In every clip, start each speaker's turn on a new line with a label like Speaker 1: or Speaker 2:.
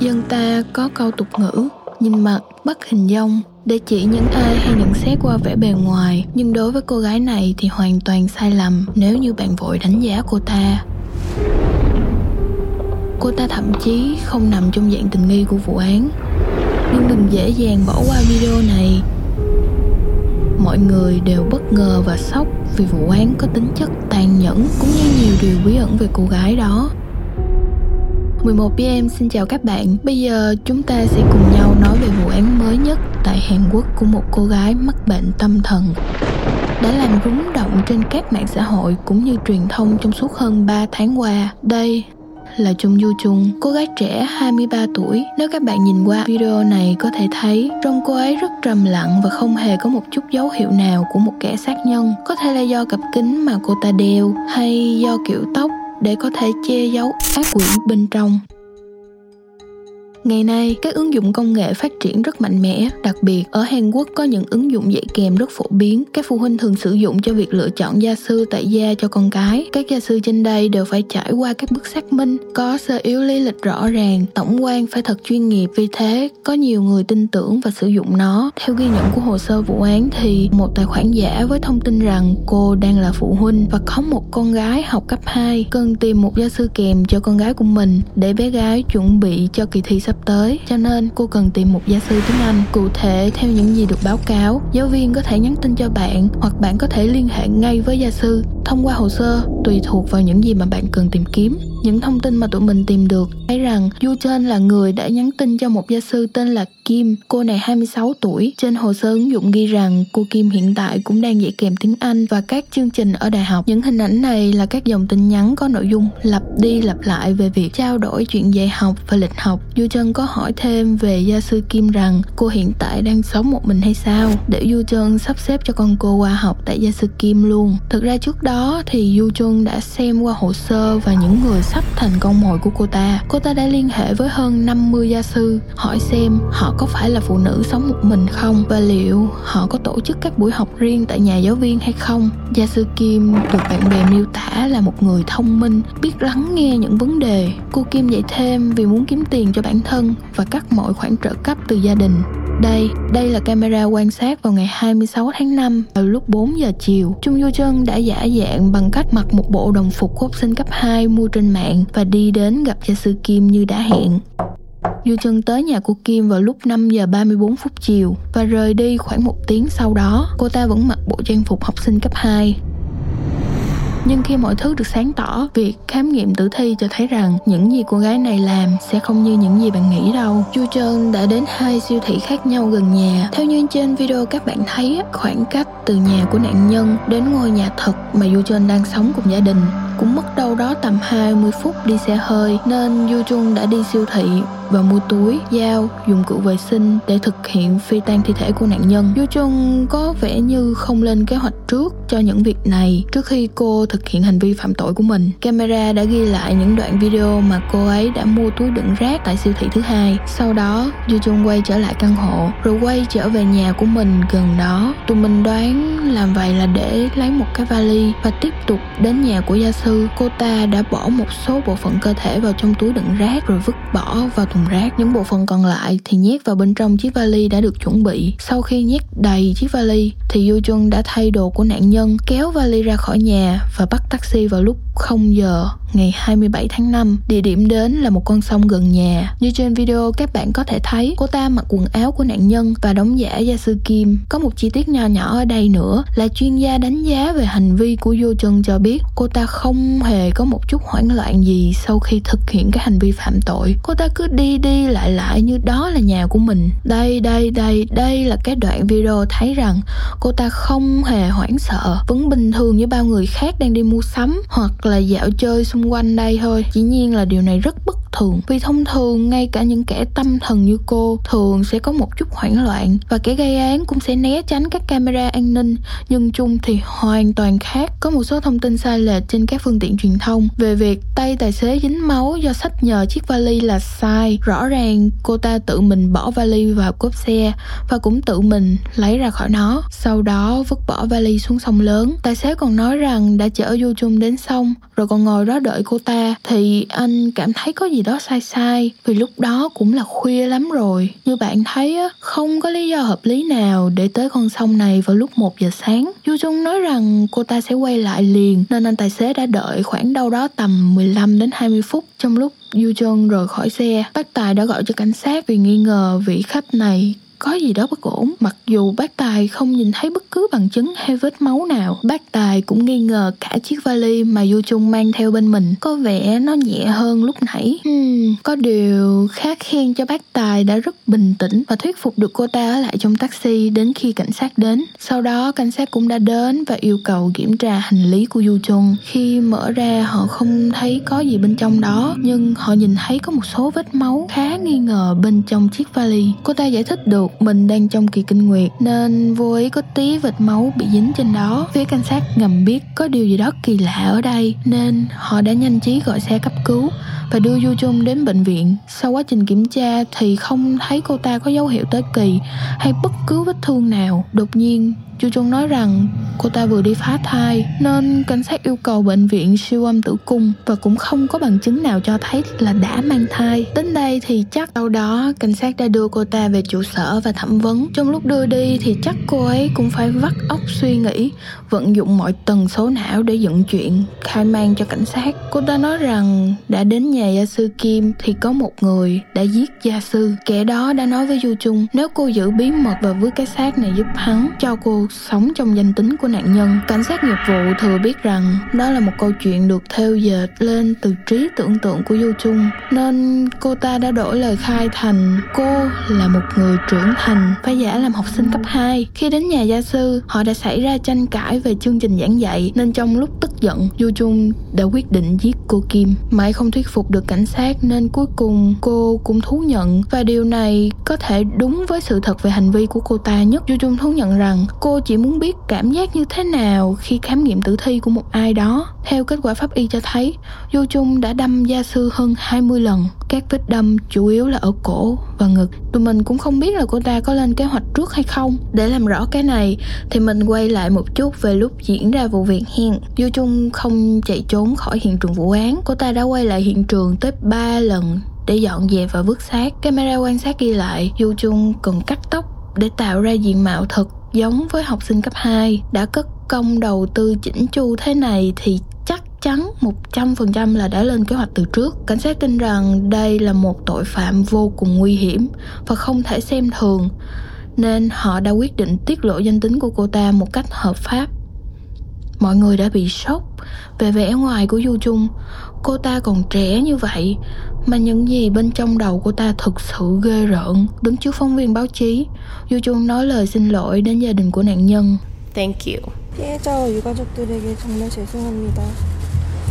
Speaker 1: Dân ta có câu tục ngữ, Nhìn mặt bắt hình dong. Để chỉ những ai hay nhận xét qua vẻ bề ngoài, nhưng đối với cô gái này thì hoàn toàn sai lầm nếu như bạn vội đánh giá cô ta. Cô ta thậm chí không nằm trong dạng tình nghi của vụ án. Nhưng đừng dễ dàng bỏ qua video này. Mọi người đều bất ngờ và sốc vì vụ án có tính chất tàn nhẫn cũng như nhiều điều bí ẩn về cô gái đó. 11 PM xin chào các bạn. Bây giờ chúng ta sẽ cùng nhau nói về vụ án mới nhất tại Hàn Quốc của một cô gái mắc bệnh tâm thần đã làm rúng động trên các mạng xã hội cũng như truyền thông trong suốt hơn 3 tháng qua. Đây là Chung Du Chung, cô gái trẻ 23 tuổi. Nếu các bạn nhìn qua video này có thể thấy trong cô ấy rất trầm lặng và không hề có một chút dấu hiệu nào của một kẻ sát nhân. Có thể là do cặp kính mà cô ta đeo hay do kiểu tóc để có thể che giấu ác quỷ bên trong. Ngày nay, các ứng dụng công nghệ phát triển rất mạnh mẽ, đặc biệt ở Hàn Quốc có những ứng dụng dạy kèm rất phổ biến. Các phụ huynh thường sử dụng cho việc lựa chọn gia sư tại gia cho con cái. Các gia sư trên đây đều phải trải qua các bước xác minh, có sơ yếu lý lịch rõ ràng, tổng quan phải thật chuyên nghiệp. Vì thế, có nhiều người tin tưởng và sử dụng nó. Theo ghi nhận của hồ sơ vụ án thì một tài khoản giả với thông tin rằng cô đang là phụ huynh và có một con gái học cấp 2 cần tìm một gia sư kèm cho con gái của mình để bé gái chuẩn bị cho kỳ thi sắp tới cho nên cô cần tìm một gia sư tiếng Anh. Cụ thể theo những gì được báo cáo, giáo viên có thể nhắn tin cho bạn hoặc bạn có thể liên hệ ngay với gia sư thông qua hồ sơ, tùy thuộc vào những gì mà bạn cần tìm kiếm những thông tin mà tụi mình tìm được, thấy rằng Yu Chen là người đã nhắn tin cho một gia sư tên là Kim. Cô này 26 tuổi. Trên hồ sơ ứng dụng ghi rằng cô Kim hiện tại cũng đang dạy kèm tiếng Anh và các chương trình ở đại học. Những hình ảnh này là các dòng tin nhắn có nội dung lặp đi lặp lại về việc trao đổi chuyện dạy học và lịch học. Yu Chen có hỏi thêm về gia sư Kim rằng cô hiện tại đang sống một mình hay sao để Yu Chen sắp xếp cho con cô qua học tại gia sư Kim luôn. Thực ra trước đó đó thì Du Chun đã xem qua hồ sơ và những người sắp thành con mồi của cô ta. Cô ta đã liên hệ với hơn 50 gia sư hỏi xem họ có phải là phụ nữ sống một mình không và liệu họ có tổ chức các buổi học riêng tại nhà giáo viên hay không. Gia sư Kim được bạn bè miêu tả là một người thông minh, biết lắng nghe những vấn đề. Cô Kim dạy thêm vì muốn kiếm tiền cho bản thân và cắt mọi khoản trợ cấp từ gia đình. Đây, đây là camera quan sát vào ngày 26 tháng 5 vào lúc 4 giờ chiều. Trung Du Chân đã giả dạng bằng cách mặc một bộ đồng phục học sinh cấp 2 mua trên mạng và đi đến gặp gia sư Kim như đã hẹn. Du Chân tới nhà của Kim vào lúc 5 giờ 34 phút chiều và rời đi khoảng một tiếng sau đó. Cô ta vẫn mặc bộ trang phục học sinh cấp 2 nhưng khi mọi thứ được sáng tỏ, việc khám nghiệm tử thi cho thấy rằng những gì cô gái này làm sẽ không như những gì bạn nghĩ đâu. Chu trơn đã đến hai siêu thị khác nhau gần nhà. Theo như trên video các bạn thấy, khoảng cách từ nhà của nạn nhân đến ngôi nhà thật mà du trơn đang sống cùng gia đình cũng mất đâu đó tầm 20 phút đi xe hơi, nên Du Trung đã đi siêu thị và mua túi, dao, dụng cụ vệ sinh để thực hiện phi tang thi thể của nạn nhân. Du Chung có vẻ như không lên kế hoạch trước cho những việc này trước khi cô thực hiện hành vi phạm tội của mình. Camera đã ghi lại những đoạn video mà cô ấy đã mua túi đựng rác tại siêu thị thứ hai. Sau đó, Du Chung quay trở lại căn hộ rồi quay trở về nhà của mình gần đó. Tụi mình đoán làm vậy là để lấy một cái vali và tiếp tục đến nhà của gia sư. Cô ta đã bỏ một số bộ phận cơ thể vào trong túi đựng rác rồi vứt bỏ vào thùng rác. Những bộ phận còn lại thì nhét vào bên trong chiếc vali đã được chuẩn bị. Sau khi nhét đầy chiếc vali thì Yu Jung đã thay đồ của nạn nhân, kéo vali ra khỏi nhà và bắt taxi vào lúc 0 giờ ngày 27 tháng 5. Địa điểm đến là một con sông gần nhà. Như trên video các bạn có thể thấy, cô ta mặc quần áo của nạn nhân và đóng giả gia sư Kim. Có một chi tiết nho nhỏ ở đây nữa là chuyên gia đánh giá về hành vi của vô Chân cho biết cô ta không hề có một chút hoảng loạn gì sau khi thực hiện cái hành vi phạm tội. Cô ta cứ đi đi lại lại như đó là nhà của mình. Đây, đây, đây, đây là cái đoạn video thấy rằng cô ta không hề hoảng sợ, vẫn bình thường như bao người khác đang đi mua sắm hoặc là dạo chơi xung xung quanh đây thôi. Dĩ nhiên là điều này rất bất thường. Vì thông thường, ngay cả những kẻ tâm thần như cô thường sẽ có một chút hoảng loạn và kẻ gây án cũng sẽ né tránh các camera an ninh. Nhưng chung thì hoàn toàn khác. Có một số thông tin sai lệch trên các phương tiện truyền thông về việc tay tài xế dính máu do sách nhờ chiếc vali là sai. Rõ ràng, cô ta tự mình bỏ vali vào cốp xe và cũng tự mình lấy ra khỏi nó. Sau đó, vứt bỏ vali xuống sông lớn. Tài xế còn nói rằng đã chở du chung đến sông, rồi còn ngồi đó đợi cô ta. Thì anh cảm thấy có gì gì đó sai sai, vì lúc đó cũng là khuya lắm rồi. Như bạn thấy á, không có lý do hợp lý nào để tới con sông này vào lúc 1 giờ sáng. Du Trung nói rằng cô ta sẽ quay lại liền, nên anh tài xế đã đợi khoảng đâu đó tầm 15 đến 20 phút. Trong lúc Du Jun rời khỏi xe, bác tài đã gọi cho cảnh sát vì nghi ngờ vị khách này có gì đó bất ổn mặc dù bác tài không nhìn thấy bất cứ bằng chứng hay vết máu nào bác tài cũng nghi ngờ cả chiếc vali mà du Chung mang theo bên mình. Có vẻ nó nhẹ hơn lúc nãy. Hmm, có điều khác khen cho bác tài đã rất bình tĩnh và thuyết phục được cô ta ở lại trong taxi đến khi cảnh sát đến. Sau đó cảnh sát cũng đã đến và yêu cầu kiểm tra hành lý của du Chung. Khi mở ra họ không thấy có gì bên trong đó nhưng họ nhìn thấy có một số vết máu khá nghi ngờ bên trong chiếc vali. Cô ta giải thích được một mình đang trong kỳ kinh nguyệt, nên vô ý có tí vệt máu bị dính trên đó. Phía cảnh sát ngầm biết có điều gì đó kỳ lạ ở đây, nên họ đã nhanh trí gọi xe cấp cứu và đưa Du Chung đến bệnh viện. Sau quá trình kiểm tra thì không thấy cô ta có dấu hiệu tới kỳ hay bất cứ vết thương nào. Đột nhiên Chu Trung nói rằng cô ta vừa đi phá thai nên cảnh sát yêu cầu bệnh viện siêu âm tử cung và cũng không có bằng chứng nào cho thấy là đã mang thai. Đến đây thì chắc sau đó cảnh sát đã đưa cô ta về trụ sở và thẩm vấn. Trong lúc đưa đi thì chắc cô ấy cũng phải vắt óc suy nghĩ, vận dụng mọi tần số não để dựng chuyện, khai mang cho cảnh sát. Cô ta nói rằng đã đến nhà nhà gia sư Kim thì có một người đã giết gia sư. Kẻ đó đã nói với Du Chung nếu cô giữ bí mật và vứt cái xác này giúp hắn cho cô sống trong danh tính của nạn nhân. Cảnh sát nghiệp vụ thừa biết rằng đó là một câu chuyện được theo dệt lên từ trí tưởng tượng của Du Chung nên cô ta đã đổi lời khai thành cô là một người trưởng thành phải giả làm học sinh cấp 2. Khi đến nhà gia sư, họ đã xảy ra tranh cãi về chương trình giảng dạy nên trong lúc tức giận, Du Chung đã quyết định giết cô Kim. Mãi không thuyết phục được cảnh sát nên cuối cùng cô cũng thú nhận và điều này có thể đúng với sự thật về hành vi của cô ta nhất. Du Jung thú nhận rằng cô chỉ muốn biết cảm giác như thế nào khi khám nghiệm tử thi của một ai đó. Theo kết quả pháp y cho thấy, Du Jung đã đâm gia sư hơn 20 lần. Các vết đâm chủ yếu là ở cổ và ngực. Tụi mình cũng không biết là cô ta có lên kế hoạch trước hay không. Để làm rõ cái này, thì mình quay lại một chút về lúc diễn ra vụ việc hiện. Du Trung không chạy trốn khỏi hiện trường vụ án. Cô ta đã quay lại hiện trường tới 3 lần để dọn dẹp và vứt xác. Camera quan sát ghi lại, Du Trung cần cắt tóc để tạo ra diện mạo thật giống với học sinh cấp 2 đã cất công đầu tư chỉnh chu thế này thì chắc chắn 100% là đã lên kế hoạch từ trước. Cảnh sát tin rằng đây là một tội phạm vô cùng nguy hiểm và không thể xem thường, nên họ đã quyết định tiết lộ danh tính của cô ta một cách hợp pháp. Mọi người đã bị sốc về vẻ ngoài của Du Trung. Cô ta còn trẻ như vậy mà những gì bên trong đầu cô ta thực sự ghê rợn. Đứng trước phóng viên báo chí, Du Trung nói lời xin lỗi đến gia đình của nạn nhân.
Speaker 2: Thank you. 피해자와 유가족들에게 정말 죄송합니다.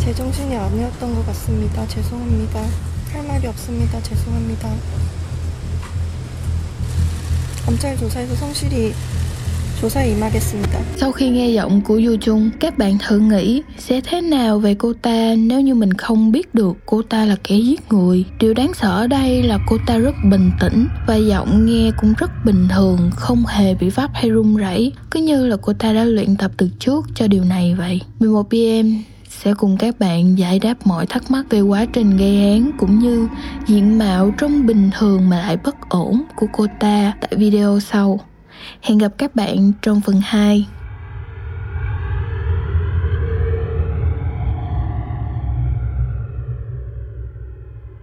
Speaker 2: 제 정신이 아니었던 것 같습니다. 죄송합니다. 할 말이 없습니다. 죄송합니다. 검찰 조사에서 성실히
Speaker 1: Sau khi nghe giọng của Du Trung, các bạn thử nghĩ sẽ thế nào về cô ta nếu như mình không biết được cô ta là kẻ giết người. Điều đáng sợ ở đây là cô ta rất bình tĩnh và giọng nghe cũng rất bình thường, không hề bị vấp hay run rẩy, cứ như là cô ta đã luyện tập từ trước cho điều này vậy. 11 PM sẽ cùng các bạn giải đáp mọi thắc mắc về quá trình gây án cũng như diện mạo trông bình thường mà lại bất ổn của cô ta tại video sau. Hẹn gặp các bạn trong phần 2.